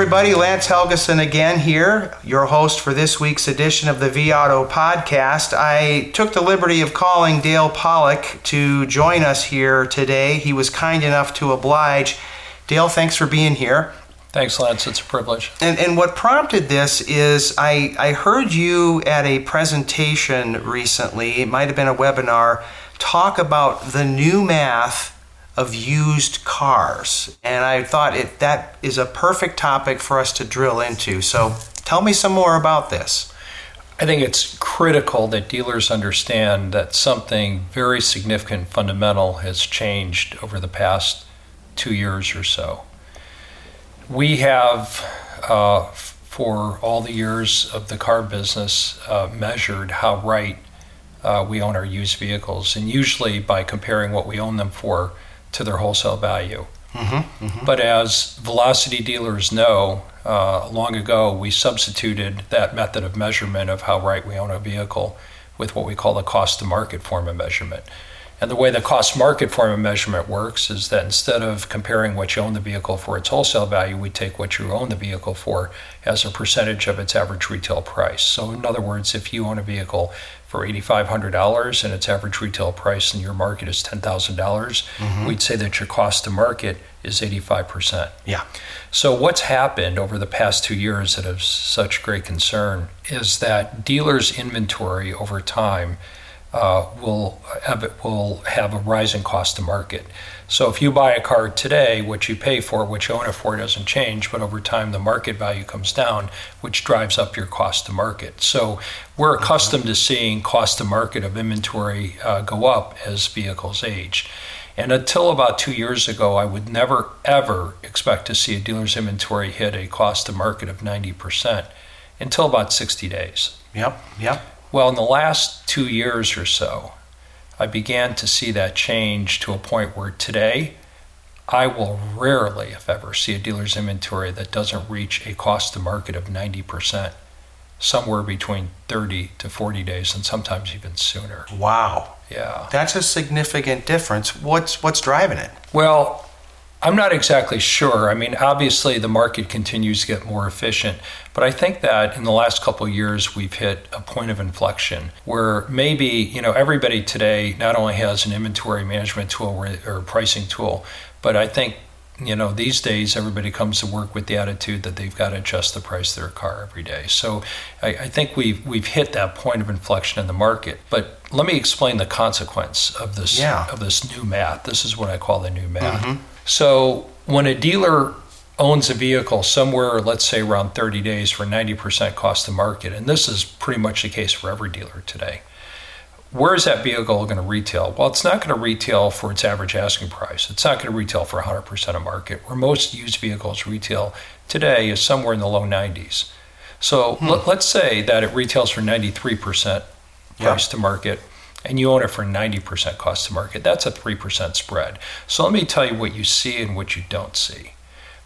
everybody. Lance Helgeson again here, your host for this week's edition of the vAuto podcast. I took the liberty of calling Dale Pollak to join us here today. He was kind enough to oblige. Dale, thanks for being here. Thanks, Lance. It's a privilege. And, and what prompted this is I, I heard you at a presentation recently, it might have been a webinar, talk about the new math of used cars. And I thought it, that is a perfect topic for us to drill into. So tell me some more about this. I think it's critical that dealers understand that something very significant, fundamental, has changed over the past two years or so. We have, uh, for all the years of the car business, uh, measured how right uh, we own our used vehicles, and usually by comparing what we own them for to their wholesale value. Mm-hmm, mm-hmm. But as velocity dealers know, uh, long ago we substituted that method of measurement of how right we own a vehicle with what we call the cost to market form of measurement. And the way the cost market form of measurement works is that instead of comparing what you own the vehicle for its wholesale value, we take what you own the vehicle for as a percentage of its average retail price. So, in other words, if you own a vehicle for $8,500 and its average retail price in your market is $10,000, dollars mm-hmm. we'd say that your cost to market is 85%. Yeah. So, what's happened over the past two years that of such great concern is that dealers' inventory over time uh, will have will have a rising cost to market. So if you buy a car today, what you pay for, what you own it for, doesn't change, but over time the market value comes down, which drives up your cost to market. So we're accustomed to seeing cost to market of inventory uh, go up as vehicles age. And until about two years ago, I would never ever expect to see a dealer's inventory hit a cost to market of 90% until about 60 days. Yep, yep. Well, in the last two years or so, I began to see that change to a point where today I will rarely, if ever, see a dealer's inventory that doesn't reach a cost to market of 90%, somewhere between 30 to 40 days, and sometimes even sooner. Wow. Yeah. That's a significant difference. What's what's driving it? Well, I'm not exactly sure. I mean, obviously the market continues to get more efficient, but I think that in the last couple of years we've hit a point of inflection where maybe, you know, everybody today not only has an inventory management tool or pricing tool, but I think you know these days everybody comes to work with the attitude that they've got to adjust the price of their car every day so I, I, think we've we've hit that point of inflection in the market but let me explain the consequence of this yeah. of this new math this is what i call the new math mm-hmm. So when a dealer owns a vehicle somewhere, let's say around 30 days for 90% cost to market, and this is pretty much the case for every dealer today. Where is that vehicle going to retail? Well, it's not going to retail for its average asking price. It's not going to retail for 100% of market. Where most used vehicles retail today is somewhere in the low 90s. So hmm. let, us say that it retails for 93% price yeah. to market and you own it for 90% cost to market, that's a 3% spread. So let me tell you what you see and what you don't see.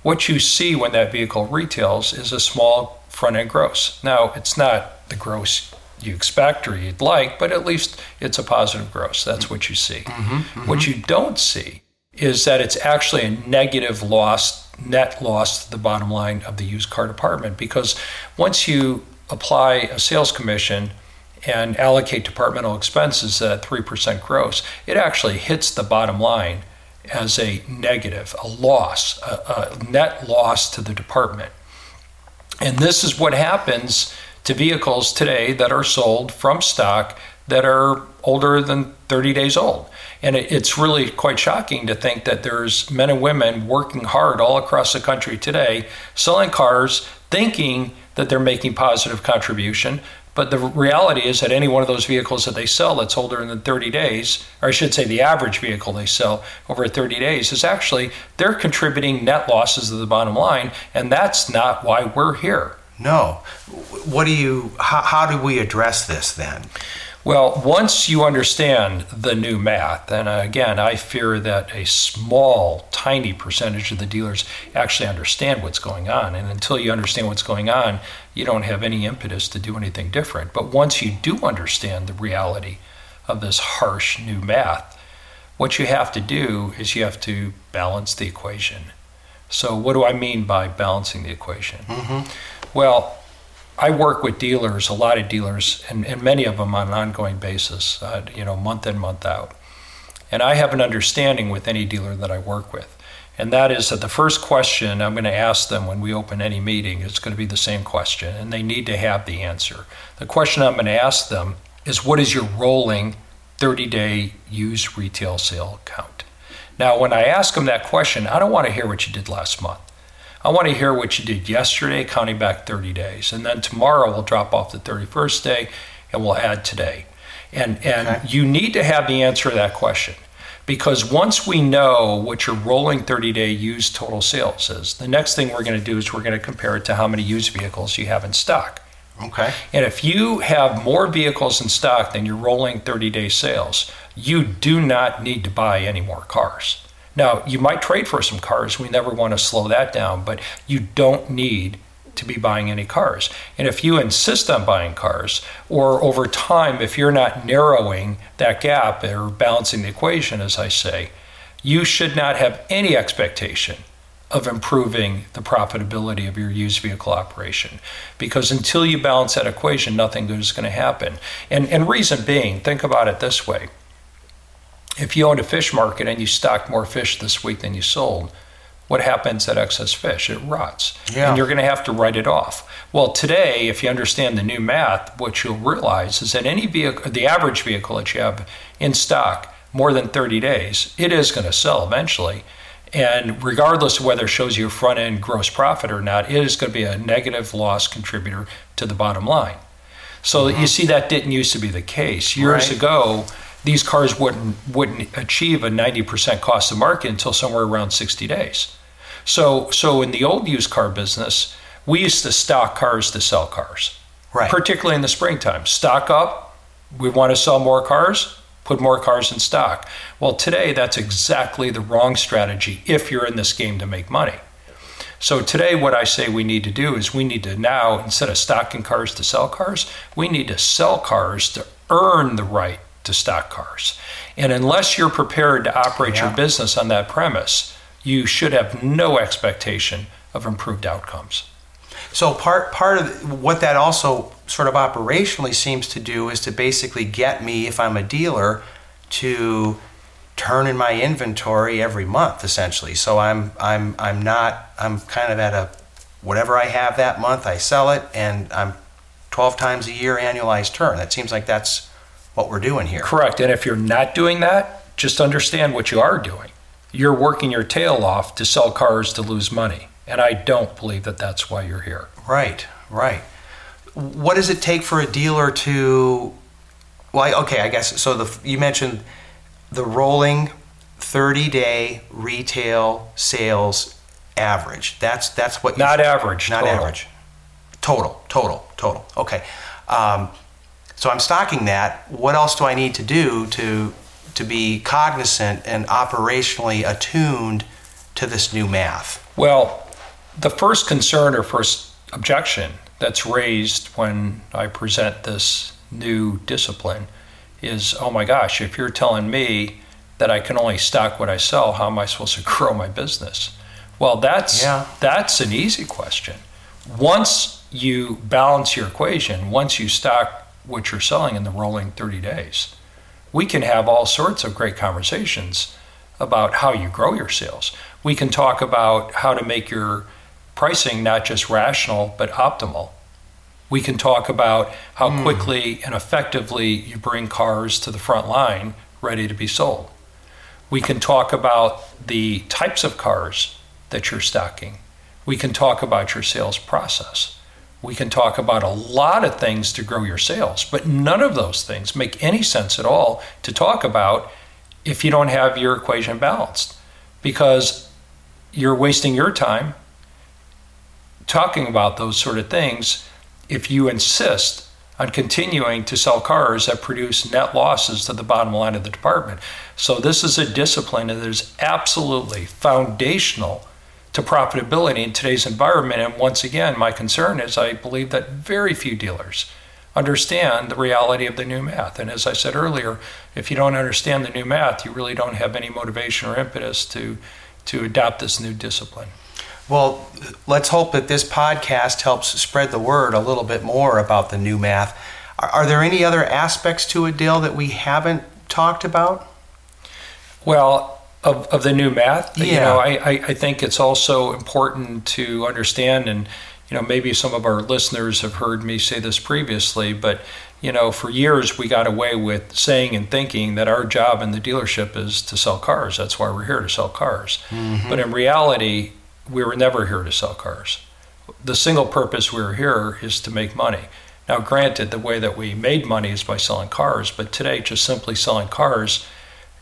What you see when that vehicle retails is a small front end gross. Now, it's not the gross you expect or you'd like, but at least it's a positive gross. That's what you see. Mm-hmm, mm-hmm. What you don't see is that it's actually a negative loss, net loss to the bottom line of the used car department because once you apply a sales commission and allocate departmental expenses at 3% gross, it actually hits the bottom line as a negative, a loss, a, a, net loss to the department. And this is what happens to vehicles today that are sold from stock that are older than 30 days old. And it's really quite shocking to think that there's men and women working hard all across the country today selling cars thinking that they're making positive contribution but the reality is that any one of those vehicles that they sell that's older than 30 days, or I should say the average vehicle they sell over 30 days, is actually they're contributing net losses to the bottom line, and that's not why we're here. No. What do you, how, how do we address this then? Well, once you understand the new math, and again, I fear that a small, tiny percentage of the dealers actually understand what's going on. And until you understand what's going on, you don't have any impetus to do anything different. But once you do understand the reality of this harsh new math, what you have to do is you have to balance the equation. So, what do I mean by balancing the equation? Mm-hmm. Well, I work with dealers, a lot of dealers, and, and many of them on an ongoing basis, uh, you know, month in, month out. And I have an understanding with any dealer that I work with. And that is that the first question I'm going to ask them when we open any meeting is going to be the same question, and they need to have the answer. The question I'm going to ask them is what is your rolling 30 day used retail sale count? Now, when I ask them that question, I don't want to hear what you did last month. I want to hear what you did yesterday, counting back 30 days. And then tomorrow we'll drop off the 31st day and we'll add today. And, and okay. you need to have the answer to that question because once we know what your rolling 30 day used total sales is, the next thing we're going to do is we're going to compare it to how many used vehicles you have in stock. Okay. And if you have more vehicles in stock than your rolling 30 day sales, you do not need to buy any more cars. Now, you might trade for some cars. We never want to slow that down, but you don't need to be buying any cars. And if you insist on buying cars, or over time, if you're not narrowing that gap or balancing the equation, as I say, you should not have any expectation of improving the profitability of your used vehicle operation. Because until you balance that equation, nothing good is going to happen. And, and reason being, think about it this way if you owned a fish market and you stocked more fish this week than you sold, what happens at excess fish? It rots. Yeah. And you're going to have to write it off. Well, today, if you understand the new math, what you'll realize is that any vehicle, the average vehicle that you have in stock more than 30 days, it is going to sell eventually. And regardless of whether it shows you a front end gross profit or not, it is going to be a negative loss contributor to the bottom line. So mm-hmm. you see, that didn't used to be the case. Years right. ago, these cars wouldn't wouldn't achieve a 90% cost of market until somewhere around 60 days. So so in the old used car business, we used to stock cars to sell cars. Right. Particularly in the springtime. Stock up, we want to sell more cars, put more cars in stock. Well, today that's exactly the wrong strategy if you're in this game to make money. So today what I say we need to do is we need to now instead of stocking cars to sell cars, we need to sell cars to earn the right to stock cars. And unless you're prepared to operate yeah. your business on that premise, you should have no expectation of improved outcomes. So part part of what that also sort of operationally seems to do is to basically get me if I'm a dealer to turn in my inventory every month essentially. So I'm I'm I'm not I'm kind of at a whatever I have that month I sell it and I'm 12 times a year annualized turn. That seems like that's what we're doing here. Correct. And if you're not doing that, just understand what you are doing. You're working your tail off to sell cars to lose money. And I don't believe that that's why you're here. Right, right. What does it take for a dealer to, well, okay, I guess, so the, you mentioned the rolling 30 day retail sales average. That's, that's what Not average. Not total. average. Total, total, total. Okay. Um, so I'm stocking that. What else do I need to do to to be cognizant and operationally attuned to this new math? Well, the first concern or first objection that's raised when I present this new discipline is, oh my gosh, if you're telling me that I can only stock what I sell, how am I supposed to grow my business? Well, that's yeah. that's an easy question. Once you balance your equation, once you stock what you're selling in the rolling 30 days. We can have all sorts of great conversations about how you grow your sales. We can talk about how to make your pricing not just rational, but optimal. We can talk about how mm. quickly and effectively you bring cars to the front line ready to be sold. We can talk about the types of cars that you're stocking. We can talk about your sales process. We can talk about a lot of things to grow your sales, but none of those things make any sense at all to talk about if you don't have your equation balanced because you're wasting your time talking about those sort of things if you insist on continuing to sell cars that produce net losses to the bottom line of the department. So, this is a discipline that is absolutely foundational to profitability in today's environment. And once again, my concern is I believe that very few dealers understand the reality of the new math. And as I said earlier, if you don't understand the new math, you really don't have any motivation or impetus to to adopt this new discipline. Well, let's hope that this podcast helps spread the word a little bit more about the new math. Are, are there any other aspects to it, Dale, that we haven't talked about? Well, of, of the new math, you know, I, I, I think it's also important to understand, and you know, maybe some of our listeners have heard me say this previously, but you know, for years we got away with saying and thinking that our job in the dealership is to sell cars. That's why we're here to sell cars. Mm-hmm. But in reality, we were never here to sell cars. The single purpose we were here is to make money. Now, granted, the way that we made money is by selling cars, but today, just simply selling cars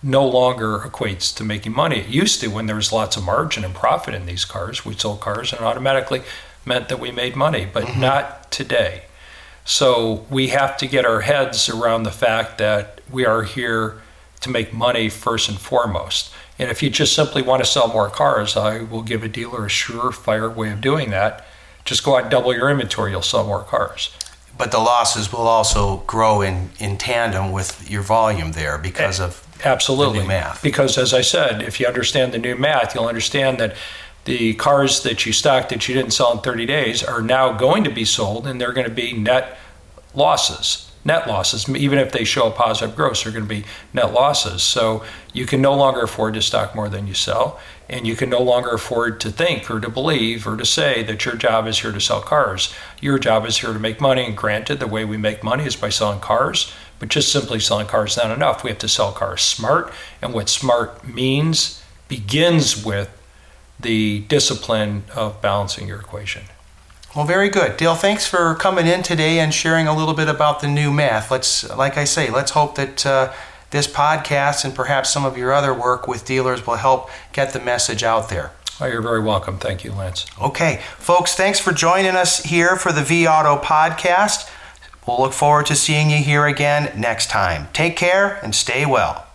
no longer equates to making money. It used to when there was lots of margin and profit in these cars. We sold cars and it automatically meant that we made money, but mm-hmm. not today. So we have to get our heads around the fact that we are here to make money first and foremost. And if you just simply want to sell more cars, I will give a dealer a surefire way of doing that. Just go out and double your inventory, you'll sell more cars. But the losses will also grow in, in tandem with your volume there because eh. of Absolutely. Math. Because as I said, if you understand the new math, you'll understand that the cars that you stocked that you didn't sell in 30 days are now going to be sold and they're going to be net losses. Net losses, even if they show a positive gross, they're going to be net losses. So you can no longer afford to stock more than you sell, and you can no longer afford to think or to believe or to say that your job is here to sell cars. Your job is here to make money, and granted, the way we make money is by selling cars, but just simply selling cars is not enough. We have to sell cars smart, and what smart means begins with the discipline of balancing your equation. Well, very good. Dale, thanks for coming in today and sharing a little bit about the new math. Let's, like I say, let's hope that uh, this podcast and perhaps some of your other work with dealers will help get the message out there. Oh, you're very welcome. Thank you, Lance. Okay, folks, thanks for joining us here for the vAuto podcast. We'll look forward to seeing you here again next time. Take care and stay well.